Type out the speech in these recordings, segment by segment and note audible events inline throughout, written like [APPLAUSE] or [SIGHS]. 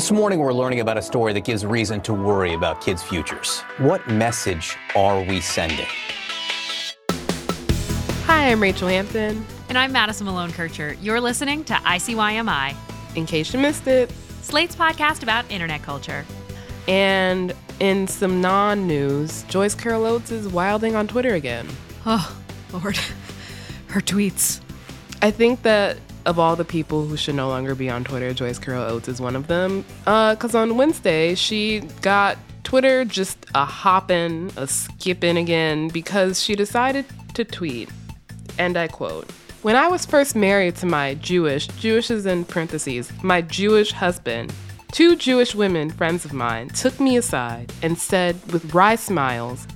This morning, we're learning about a story that gives reason to worry about kids' futures. What message are we sending? Hi, I'm Rachelle Hampton. And I'm Madison Malone Kircher. You're listening to ICYMI, In case you missed it. Slate's podcast about internet culture. And in some non news, Joyce Carol Oates is wilding on Twitter again. Oh, Lord. [LAUGHS] Her tweets. I think that of all the people who should no longer be on Twitter, Joyce Carol Oates is one of them. Because uh, on Wednesday, she got Twitter just a hopping, a skipping again because she decided to tweet. And I quote When I was first married to my Jewish, Jewish is in parentheses, my Jewish husband, two Jewish women, friends of mine, took me aside and said with wry smiles,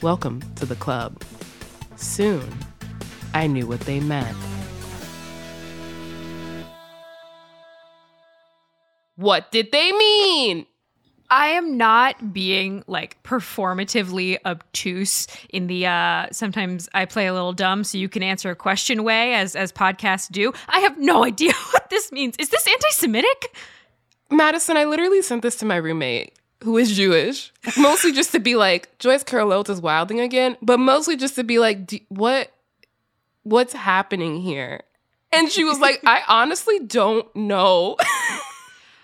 Welcome to the club. Soon, I knew what they meant. What did they mean? I am not being like performatively obtuse in the uh sometimes I play a little dumb so you can answer a question way as as podcasts do. I have no idea [LAUGHS] what this means. Is this anti-Semitic? Madison, I literally sent this to my roommate who is Jewish, mostly just to be like Joyce Carol Oates is wilding again, but mostly just to be like, what, what's happening here? And she was like, I honestly don't know. [LAUGHS]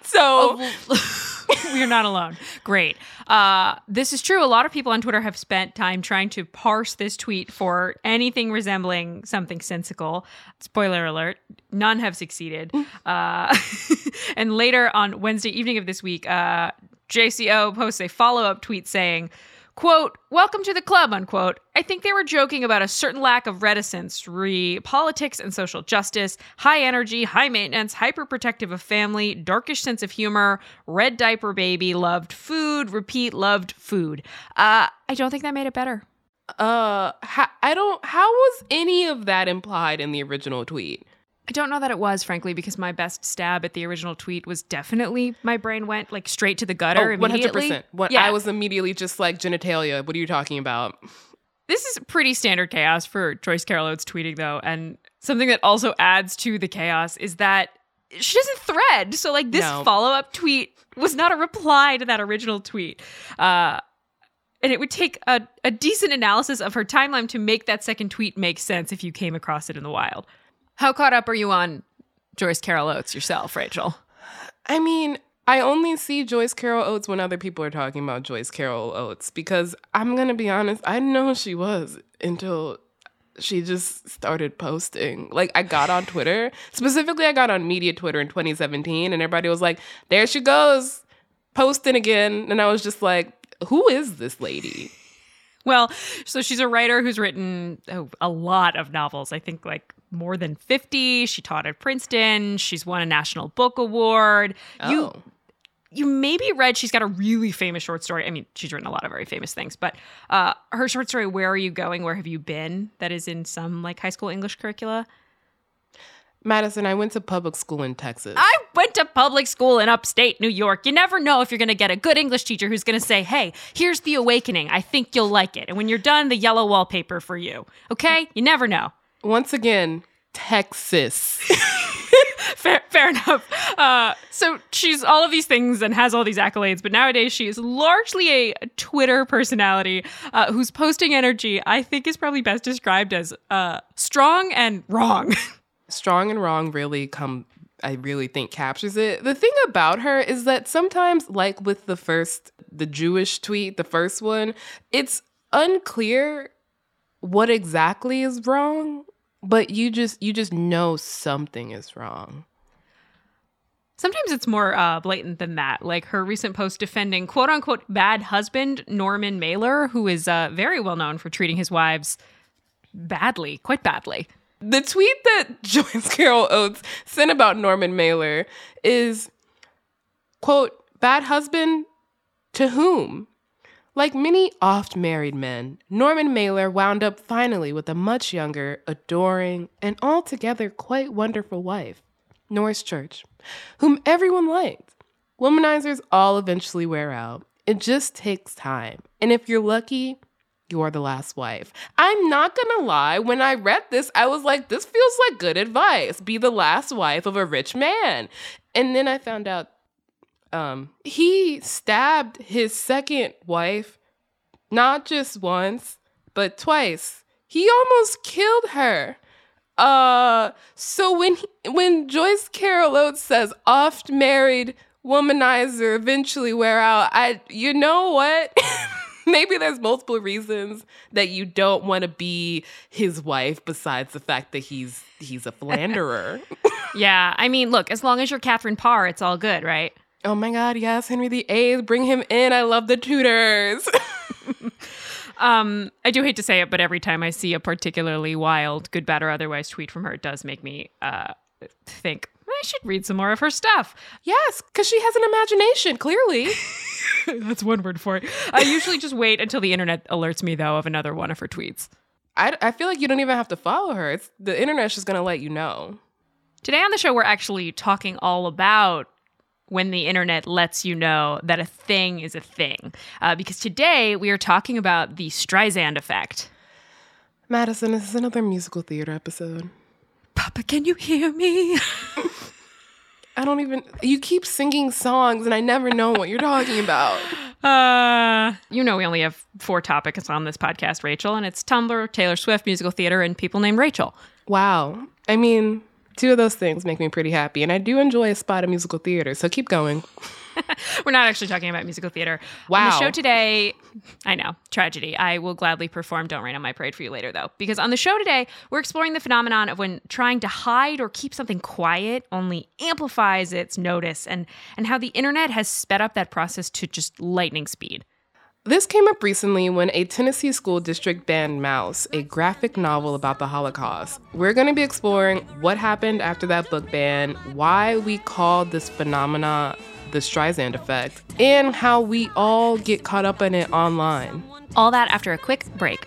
so. Oh, [LAUGHS] [LAUGHS] we're not alone. Great. Uh, this is true. A lot of people on Twitter have spent time trying to parse this tweet for anything resembling something sensical. Spoiler alert: none have succeeded. Uh, [LAUGHS] and later on Wednesday evening of this week, uh, JCO posts a follow-up tweet saying quote, welcome to the club, unquote. I think they were joking about a certain lack of reticence re politics and social justice, high energy, high maintenance, hyper protective of family, darkish sense of humor, red diaper baby, loved food, repeat, loved food. Uh, I don't think that made it better. Uh, I don't, how was any of that implied in the original tweet? I don't know that it was, frankly, because my best stab at the original tweet was definitely my brain went like straight to the gutter. Oh, 100%. What yeah. I was immediately just like, genitalia, what are you talking about? This is pretty standard chaos for Joyce Carol Oates tweeting, though. And something that also adds to the chaos is that she doesn't thread. So, like, this no. follow up tweet was not a reply to that original tweet. Uh, and it would take a, a decent analysis of her timeline to make that second tweet make sense if you came across it in the wild. How caught up are you on Joyce Carol Oates yourself, Rachelle? I mean, I only see Joyce Carol Oates when other people are talking about Joyce Carol Oates because I'm going to be honest, I didn't know who she was until she just started posting. Like I got on Twitter, specifically I got on media Twitter in 2017 and everybody was like, "There she goes, posting again." And I was just like, "Who is this lady?" Well, so she's a writer who's written oh, a lot of novels. I think like more than 50. She taught at Princeton. She's won a National Book Award. Oh. You you maybe read she's got a really famous short story. I mean, she's written a lot of very famous things, but uh, her short story "Where Are You Going? Where Have You Been?" that is in some like high school English curricula. Madison, I went to public school in Texas. I went to public school in upstate New York. You never know if you're going to get a good English teacher who's going to say, "Hey, here's the awakening. I think you'll like it." And when you're done, the yellow wallpaper for you. Okay? You never know once again, Texas. [LAUGHS] fair, fair enough. Uh, so she's all of these things and has all these accolades, but nowadays she is largely a Twitter personality uh, whose posting energy I think is probably best described as uh, strong and wrong. [LAUGHS] strong and wrong really come I really think captures it. The thing about her is that sometimes, like with the first, the Jewish tweet, the first one, it's unclear what exactly is wrong, but you just you just know something is wrong. Sometimes it's more uh, blatant than that. Like her recent post defending quote unquote bad husband, Norman Mailer, who is uh, very well known for treating his wives badly, quite badly. The tweet that [LAUGHS] Joyce Carol Oates sent about Norman Mailer is quote, bad husband to whom? Like many oft married men, Norman Mailer wound up finally with a much younger, adoring, and altogether quite wonderful wife, Norris Church, whom everyone liked. Womanizers all eventually wear out. It just takes time. And if you're lucky, you're the last wife. I'm not gonna lie, when I read this, I was like, this feels like good advice. Be the last wife of a rich man. And then I found out um, he stabbed his second wife not just once, but twice. He almost killed her. Uh, so when he, when Joyce Carol Oates says oft married womanizer eventually wear out, I you know what? [LAUGHS] Maybe there's multiple reasons that you don't want to be his wife besides the fact that he's he's a [LAUGHS] philanderer. yeah, I mean, look, as long as you're Catherine Parr, it's all good, right? Oh my God, yes, Henry VIII, bring him in. I love the Tudors. [LAUGHS] um, I do hate to say it, but every time I see a particularly wild, good, bad, or otherwise tweet from her, it does make me uh, think I should read some more of her stuff. Yes, because she has an imagination, clearly. [LAUGHS] That's one word for it. I usually just wait until the internet alerts me, though, of another one of her tweets. I, I feel like you don't even have to follow her. It's, the internet's just going to let you know. Today on the show, we're actually talking all about when the internet lets you know that a thing is a thing. Uh, because today we are talking about the Streisand effect. Madison, this is another musical theater episode. Papa, can you hear me? [LAUGHS] I don't even. You keep singing songs, and I never know what you're talking about. [LAUGHS] Uh, you know, we only have four topics on this podcast, Rachel, and it's Tumblr, Taylor Swift, musical theater, and people named Rachel. Wow. I mean, two of those things make me pretty happy, and I do enjoy a spot of musical theater. So keep going. [LAUGHS] We're not actually talking about musical theater. Wow. On the show today, I know, tragedy. I will gladly perform Don't Rain on My Parade for you later, though, because on the show today, we're exploring the phenomenon of when trying to hide or keep something quiet only amplifies its notice and, and how the internet has sped up that process to just lightning speed. This came up recently when a Tennessee school district banned Maus, a graphic novel about the Holocaust. We're going to be exploring what happened after that book ban, why we call this phenomena the Streisand effect, and how we all get caught up in it online. All that after a quick break.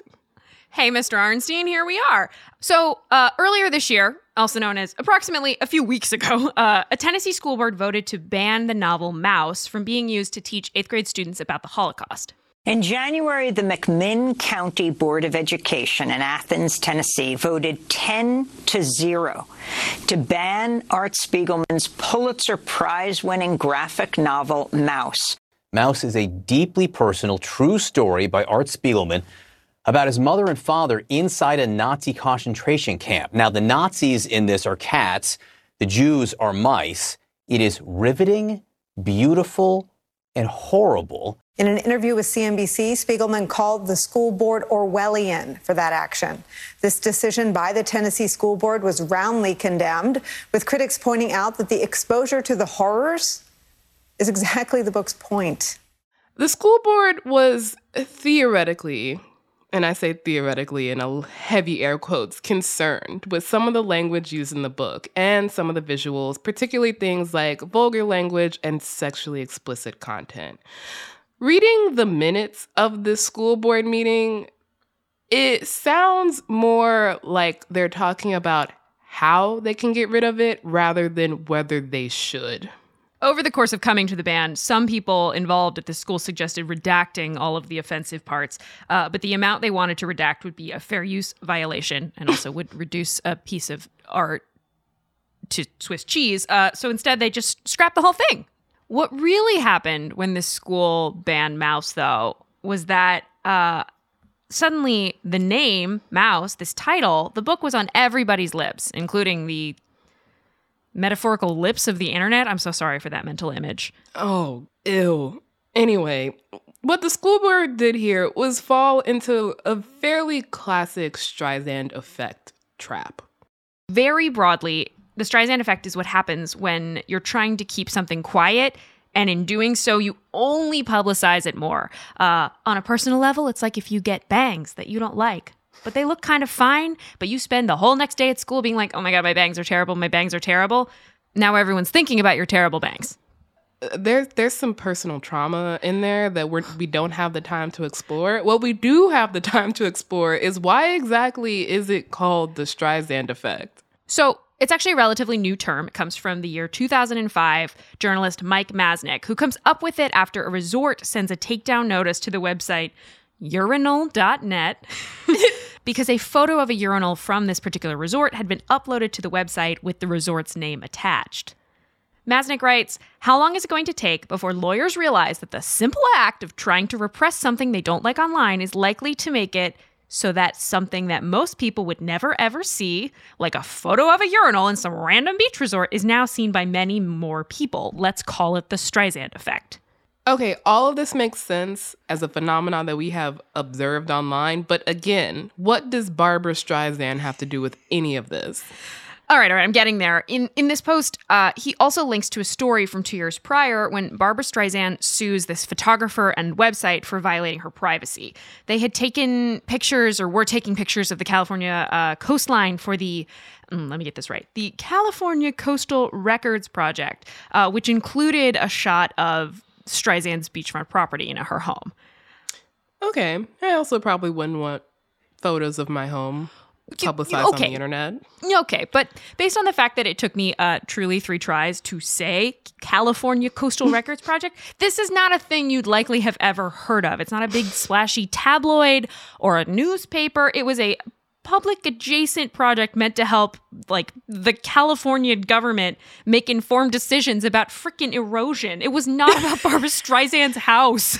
Hey, Mr. Arnstein, here we are. So, uh, earlier this year, also known as approximately a few weeks ago, [LAUGHS] uh, a Tennessee school board voted to ban the novel Maus from being used to teach eighth grade students about the Holocaust. In January, the McMinn County Board of Education in Athens, Tennessee, voted 10 to 0 to ban Art Spiegelman's Pulitzer Prize winning graphic novel, Maus. Maus is a deeply personal, true story by Art Spiegelman about his mother and father inside a Nazi concentration camp. Now, the Nazis in this are cats, the Jews are mice. It is riveting, beautiful, and horrible. In an interview with CNBC, Spiegelman called the school board Orwellian for that action. This decision by the Tennessee School Board was roundly condemned, with critics pointing out that the exposure to the horrors is exactly the book's point. The school board was theoretically and I say theoretically in a heavy air quotes, concerned with some of the language used in the book and some of the visuals, particularly things like vulgar language and sexually explicit content. Reading the minutes of this school board meeting, it sounds more like they're talking about how they can get rid of it rather than whether they should. Over the course of coming to the ban, some people involved at the school suggested redacting all of the offensive parts, uh, but the amount they wanted to redact would be a fair use violation and also would [LAUGHS] reduce a piece of art to Swiss cheese. Uh, so instead, they just scrapped the whole thing. What really happened when this school banned Maus, though, was that uh, suddenly the name Maus, this title, the book was on everybody's lips, including the metaphorical lips of the internet. I'm so sorry for that mental image. Oh, ew. Anyway, what the school board did here was fall into a fairly classic Streisand effect trap. Very broadly, the Streisand effect is what happens when you're trying to keep something quiet. And in doing so, you only publicize it more. Uh, on a personal level, it's like if you get bangs that you don't like, but they look kind of fine, but you spend the whole next day at school being like, oh my God, my bangs are terrible, my bangs are terrible. Now everyone's thinking about your terrible bangs. Uh, There's there's some personal trauma in there that we're, we don't have the time to explore. What we do have the time to explore is why exactly is it called the Streisand effect? So it's actually a relatively new term. It comes from the year 2005 journalist Mike Masnick, who comes up with it after a resort sends a takedown notice to the website urinal.net [LAUGHS] because a photo of a urinal from this particular resort had been uploaded to the website with the resort's name attached. Masnick writes, How long is it going to take before lawyers realize that the simple act of trying to repress something they don't like online is likely to make it so that something that most people would never ever see, like a photo of a urinal in some random beach resort, is now seen by many more people? Let's call it the Streisand effect. Okay, all of this makes sense as a phenomenon that we have observed online, but again, what does Barbra Streisand have to do with any of this? All right, all right, I'm getting there. In in this post, uh, he also links to a story from two years prior when Barbra Streisand sues this photographer and website for violating her privacy. They had taken pictures or were taking pictures of the California uh, coastline for the. mm, let me get this right. The California Coastal Records Project, uh, which included a shot of Streisand's beachfront property in her home. Okay, I also probably wouldn't want photos of my home publicized on the internet. Okay, but based on the fact that it took me uh, truly three tries to say California Coastal [LAUGHS] Records Project, this is not a thing you'd likely have ever heard of. It's not a big splashy tabloid or a newspaper. It was a public adjacent project meant to help like the California government make informed decisions about freaking erosion. It was not about [LAUGHS] Barbra Streisand's house.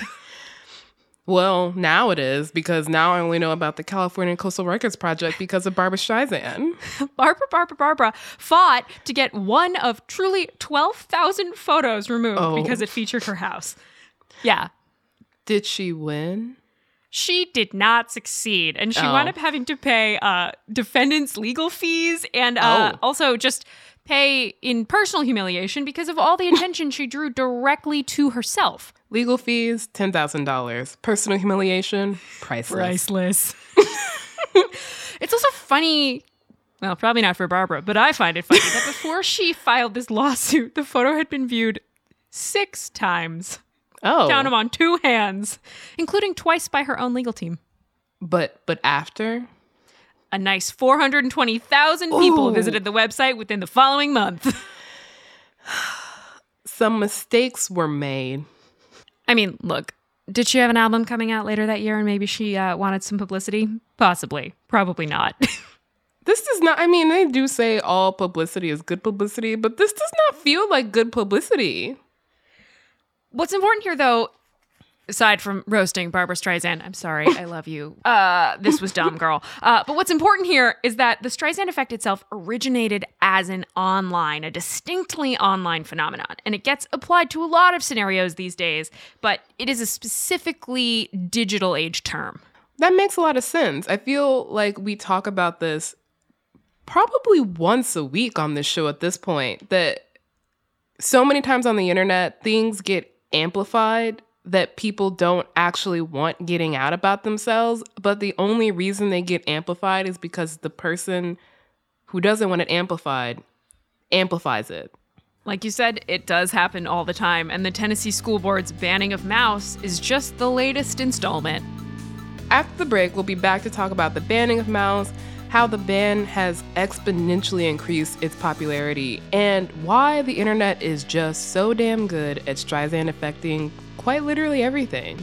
Well, now it is because now I only know about the California Coastal Records Project because of Barbra Streisand. [LAUGHS] Barbra, Barbra, Barbra fought to get one of truly 12,000 photos removed Oh. because it featured her house. Yeah. Did she win? She did not succeed, and she Oh. wound up having to pay uh, defendants' legal fees and uh, Oh. also just pay in personal humiliation because of all the [LAUGHS] attention she drew directly to herself. Legal fees, $10,000. Personal humiliation, priceless. Priceless. [LAUGHS] [LAUGHS] it's also funny. Well, probably not for Barbra, but I find it funny that before she filed this lawsuit, the photo had been viewed six times. Oh. Count them on two hands, including twice by her own legal team. But but after? A nice 420,000 people Ooh. visited the website within the following month. [SIGHS] Some mistakes were made. I mean, look, did she have an album coming out later that year and maybe she uh, wanted some publicity? Possibly. Probably not. [LAUGHS] This does not, I mean, they do say all publicity is good publicity, but this does not feel like good publicity. What's important here, though, aside from roasting Barbra Streisand, I'm sorry, I love you. [LAUGHS] Uh, this was dumb, girl. Uh, but what's important here is that the Streisand effect itself originated as an online, a distinctly online phenomenon, and it gets applied to a lot of scenarios these days. But it is a specifically digital age term. That makes a lot of sense. I feel like we talk about this probably once a week on this show at this point that so many times on the internet things get amplified that people don't actually want getting out about themselves, but the only reason they get amplified is because the person who doesn't want it amplified amplifies it. Like you said, it does happen all the time, and the Tennessee School Board's banning of Maus is just the latest installment. After the break, we'll be back to talk about the banning of Maus, how the band has exponentially increased its popularity, and why the internet is just so damn good at Streisand affecting quite literally everything.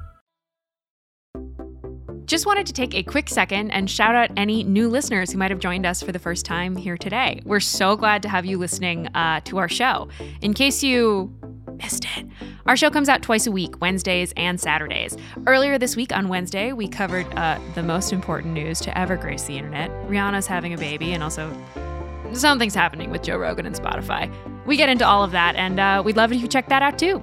Just wanted to take a quick second and shout out any new listeners who might have joined us for the first time here today. We're so glad to have you listening uh, to our show. In case you missed it, our show comes out twice a week, Wednesdays and Saturdays. Earlier this week on Wednesday, we covered uh, the most important news to ever grace the internet Rihanna's having a baby, and also something's happening with Joe Rogan and Spotify. We get into all of that, and uh, we'd love it if you check that out too.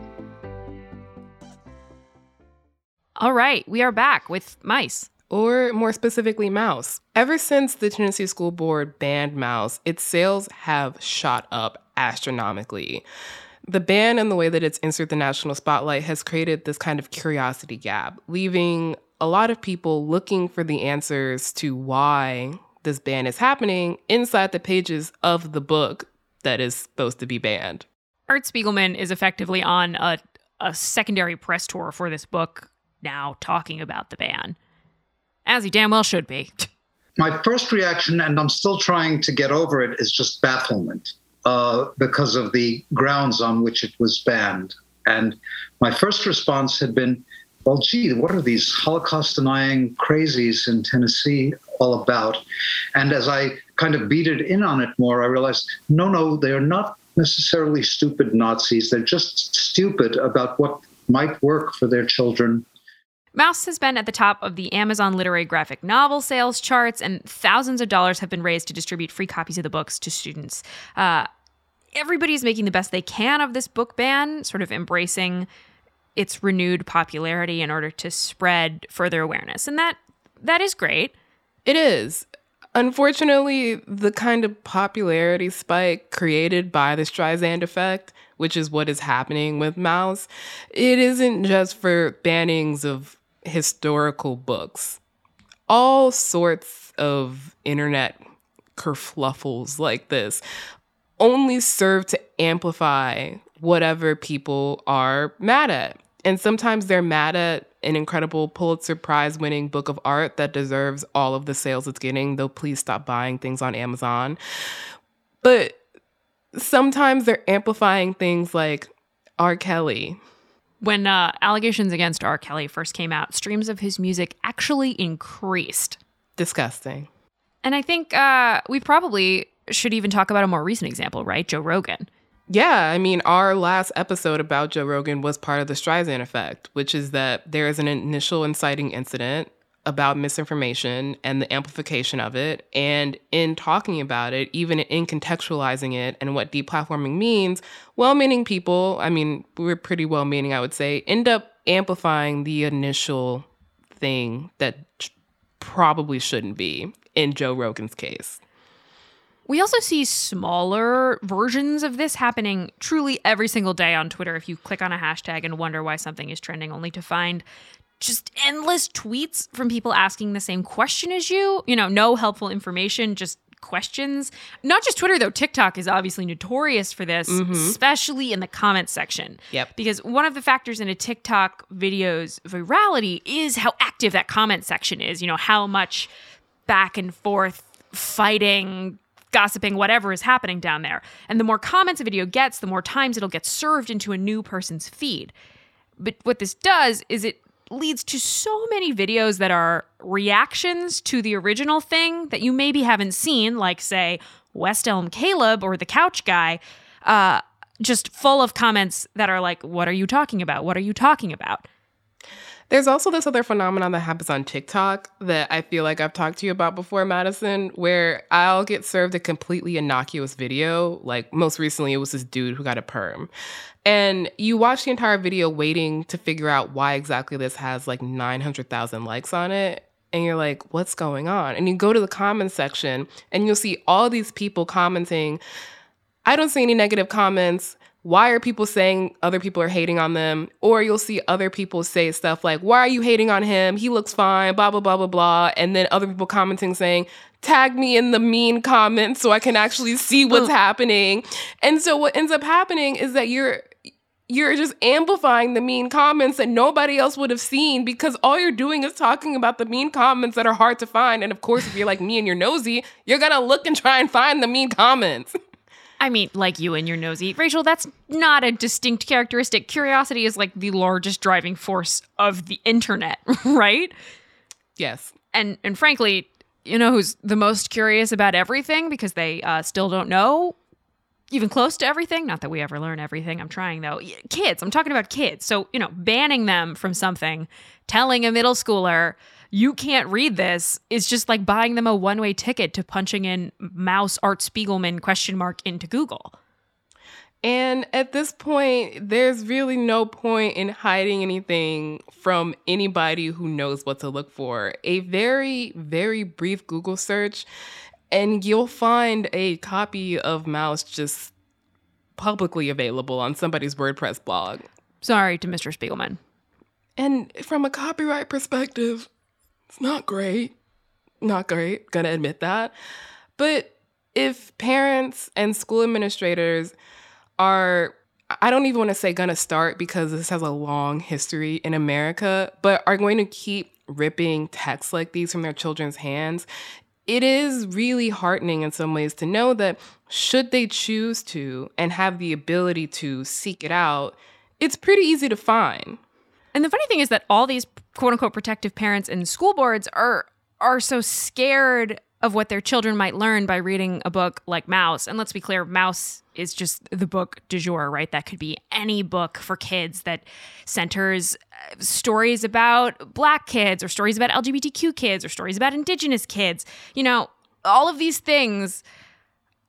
All right, we are back with mice. Or more specifically, Maus. Ever since the Tennessee School Board banned Maus, its sales have shot up astronomically. The ban and the way that it's entered the national spotlight has created this kind of curiosity gap, leaving a lot of people looking for the answers to why this ban is happening inside the pages of the book that is supposed to be banned. Art Spiegelman is effectively on a, a secondary press tour for this book now, talking about the ban. As he damn well should be. My first reaction, and I'm still trying to get over it, is just bafflement uh, because of the grounds on which it was banned. And my first response had been, well, gee, what are these Holocaust denying crazies in Tennessee all about? And as I kind of beat it in on it more, I realized, no, no, they're not necessarily stupid Nazis. They're just stupid about what might work for their children. Maus has been at the top of the Amazon literary graphic novel sales charts, and thousands of dollars have been raised to distribute free copies of the books to students. Uh, everybody's making the best they can of this book ban, sort of embracing its renewed popularity in order to spread further awareness, and that that is great. It is. Unfortunately, the kind of popularity spike created by the Streisand effect, which is what is happening with Maus, it isn't just for bannings of historical books. All sorts of internet kerfluffles like this only serve to amplify whatever people are mad at. And sometimes they're mad at an incredible Pulitzer Prize winning book of art that deserves all of the sales it's getting, though please stop buying things on Amazon. But sometimes they're amplifying things like R. Kelly. When uh, allegations against R. Kelly first came out, streams of his music actually increased. Disgusting. And I think uh, we probably should even talk about a more recent example, right? Joe Rogan. Yeah, I mean, our last episode about Joe Rogan was part of the Streisand effect, which is that there is an initial inciting incident about misinformation and the amplification of it. And in talking about it, even in contextualizing it and what deplatforming means, well meaning people, I mean, we're pretty well meaning, I would say, end up amplifying the initial thing that probably shouldn't be in Joe Rogan's case. We also see smaller versions of this happening truly every single day on Twitter. If you click on a hashtag and wonder why something is trending, only to find just endless tweets from people asking the same question as you. You know, no helpful information, just questions. Not just Twitter, though. TikTok is obviously notorious for this, Mhm. especially in the comment section. Yep. Because one of the factors in a TikTok video's virality is how active that comment section is. You know, how much back and forth fighting, gossiping, whatever is happening down there. And the more comments a video gets, the more times it'll get served into a new person's feed. But what this does is it leads to so many videos that are reactions to the original thing that you maybe haven't seen, like, say, West Elm Caleb or the Couch Guy, uh, just full of comments that are like, What are you talking about? What are you talking about? There's also this other phenomenon that happens on TikTok that I feel like I've talked to you about before, Madison, where I'll get served a completely innocuous video. Like most recently, it was this dude who got a perm. And you watch the entire video waiting to figure out why exactly this has like 900,000 likes on it. And you're like, what's going on? And you go to the comments section and you'll see all these people commenting. I don't see any negative comments why are people saying other people are hating on them? Or you'll see other people say stuff like, why are you hating on him? He looks fine, blah, blah, blah, blah, blah. And then other people commenting saying, tag me in the mean comments so I can actually see what's happening. And so what ends up happening is that you're you're just amplifying the mean comments that nobody else would have seen because all you're doing is talking about the mean comments that are hard to find. And of course, if you're like me and you're nosy, you're gonna look and try and find the mean comments. [LAUGHS] I mean, like you and your nosy. Rachelle, that's not a distinct characteristic. Curiosity is like the largest driving force of the internet, [LAUGHS] right? Yes. And and frankly, you know who's the most curious about everything because they uh, still don't know even close to everything. Not that we ever learn everything. I'm trying though. Kids. I'm talking about kids. So you know, banning them from something, telling a middle schooler you can't read this is just like buying them a one-way ticket to punching in maus art spiegelman question mark into google And at this point, there's really no point in hiding anything from anybody who knows what to look for. A very, very brief Google search, and you'll find a copy of Maus just publicly available on somebody's WordPress blog. sorry to mr spiegelman And from a copyright perspective, it's not great. Not great, gonna admit that. But if parents and school administrators are, I don't even wanna say gonna start because this has a long history in America, but are going to keep ripping texts like these from their children's hands, it is really heartening in some ways to know that should they choose to and have the ability to seek it out, it's pretty easy to find. And the funny thing is that all these quote unquote protective parents and school boards are are so scared of what their children might learn by reading a book like Maus. And let's be clear, Maus is just the book du jour, right? That could be any book for kids that centers uh, stories about black kids or stories about LGBTQ kids or stories about indigenous kids. You know, all of these things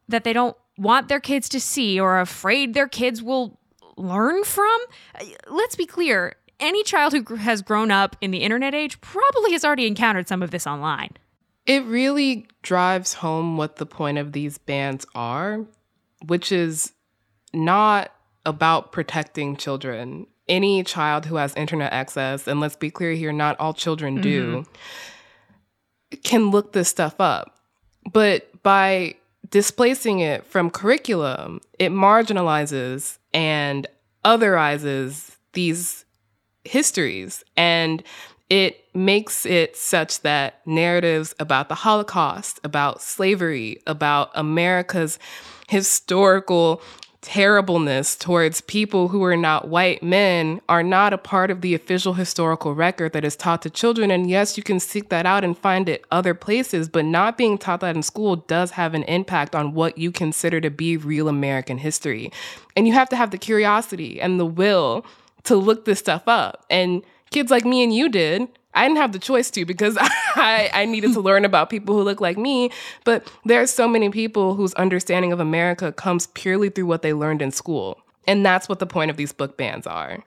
that they don't want their kids to see or afraid their kids will learn from. Uh, Let's be clear any child who has grown up in the internet age probably has already encountered some of this online. It really drives home what the point of these bans are, which is not about protecting children. Any child who has internet access, and let's be clear here, not all children do, mm-hmm. can look this stuff up. But by displacing it from curriculum, it marginalizes and otherizes these histories and it makes it such that narratives about the Holocaust, about slavery, about America's historical terribleness towards people who are not white men are not a part of the official historical record that is taught to children. And yes, you can seek that out and find it other places, but not being taught that in school does have an impact on what you consider to be real American history. And you have to have the curiosity and the will to look this stuff up. And kids like me and you did. I didn't have the choice to because [LAUGHS] I, I needed to learn about people who look like me. But there are so many people whose understanding of America comes purely through what they learned in school. And that's what the point of these book bans are.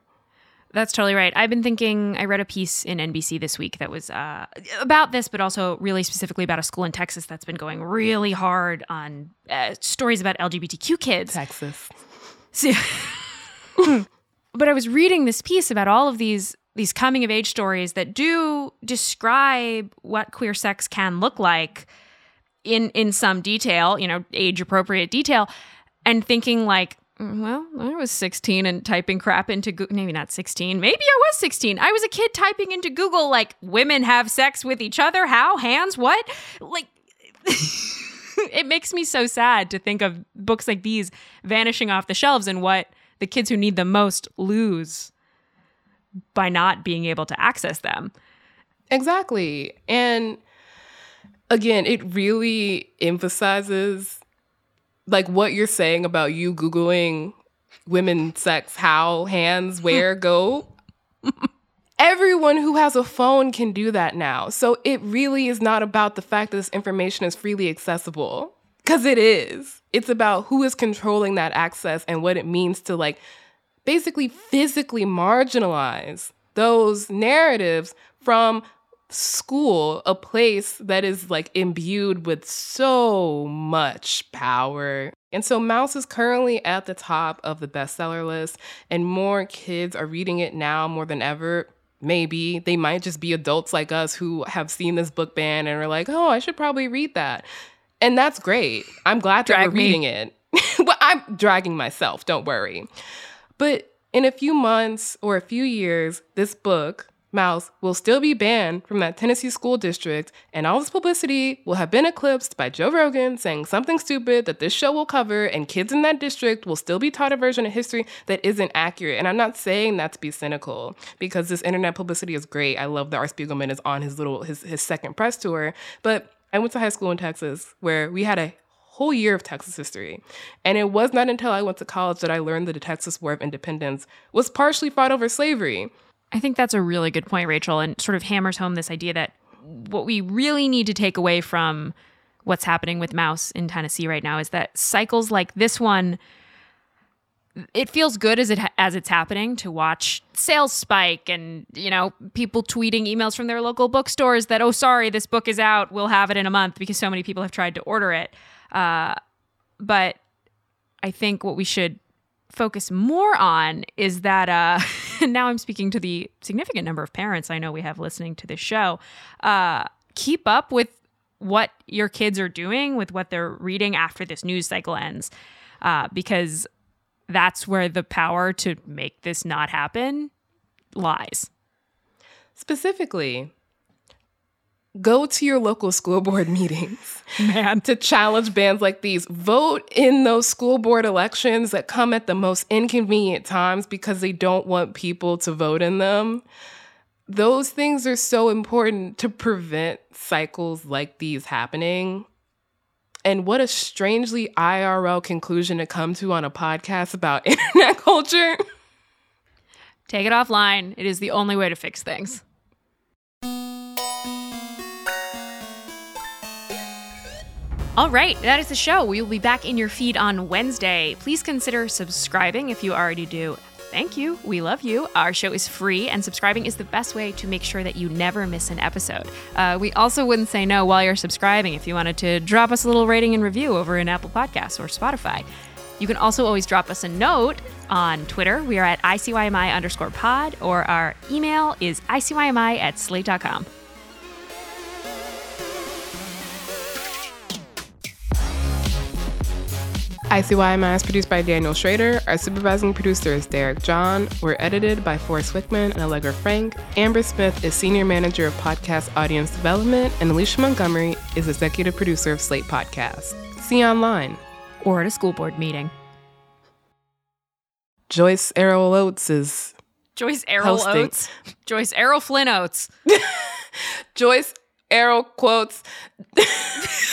That's totally right. I've been thinking, I read a piece in NBC this week that was uh, about this, but also really specifically about a school in Texas that's been going really hard on uh, stories about LGBTQ kids. Texas. [LAUGHS] See- but I was reading this piece about all of these these coming of age stories that do describe what queer sex can look like in in some detail, you know, age appropriate detail, and thinking like, "Mm, well, I was 16 and typing crap into Google. Maybe not 16. Maybe I was 16. I was a kid typing into Google like women have sex with each other. How? Hands? What? Like. [LAUGHS] it makes me so sad to think of books like these vanishing off the shelves and what the kids who need them most lose by not being able to access them. Exactly. And again, it really emphasizes like what you're saying about you Googling women sex, how, hands, where, [LAUGHS] go. Everyone who has a phone can do that now. So it really is not about the fact that this information is freely accessible, because it is. It's about who is controlling that access and what it means to, like, basically physically marginalize those narratives from school, a place that is like imbued with so much power. And so Maus is currently at the top of the bestseller list, and more kids are reading it now more than ever. Maybe they might just be adults like us who have seen this book ban and are like, oh, I should probably read that. And that's great. I'm glad that we're me. reading it. [LAUGHS] well, I'm dragging myself, don't worry. But in a few months or a few years, this book, Maus, will still be banned from that Tennessee school district, and all this publicity will have been eclipsed by Joe Rogan saying something stupid that this show will cover, and kids in that district will still be taught a version of history that isn't accurate. And I'm not saying that to be cynical, because this internet publicity is great. I love that Art Spiegelman is on his little his, his second press tour. But I went to high school in Texas where we had a whole year of Texas history. And it was not until I went to college that I learned that the Texas War of Independence was partially fought over slavery. I think that's a really good point, Rachelle, and sort of hammers home this idea that what we really need to take away from what's happening with Maus in Tennessee right now is that cycles like this one it feels good as it as it's happening to watch sales spike and you know people tweeting emails from their local bookstores that oh sorry this book is out we'll have it in a month because so many people have tried to order it uh, but I think what we should focus more on is that uh, [LAUGHS] now I'm speaking to the significant number of parents I know we have listening to this show. Uh, keep up with what your kids are doing, with what they're reading after this news cycle ends, uh, because that's where the power to make this not happen lies. Specifically, go to your local school board [LAUGHS] meetings Man. to challenge bans like these. Vote in those school board elections that come at the most inconvenient times because they don't want people to vote in them. Those things are so important to prevent cycles like these happening. And what a strangely IRL conclusion to come to on a podcast about [LAUGHS] internet culture. Take it offline. It is the only way to fix things. All right, that is the show. We will be back in your feed on Wednesday. Please consider subscribing if you already do. Thank you. We love you. Our show is free, and subscribing is the best way to make sure that you never miss an episode. Uh, we also wouldn't say no while you're subscribing if you wanted to drop us a little rating and review over in Apple Podcasts or Spotify. You can also always drop us a note on Twitter. We are at ICYMI underscore pod, or our email is ICYMI at slate.com. ICYMI is produced by Daniel Schroeder. Our supervising producer is Derek John. We're edited by Forrest Wickman and Allegra Frank. Amber Smith is senior manager of podcast audience development, and Alicia Montgomery is executive producer of Slate Podcast. See you online. Or at a school board meeting. Joyce Errol Oates is Joyce Errol Hosting. Oates. Joyce Errol Flynn Oates. [LAUGHS] Joyce Errol quotes. [LAUGHS]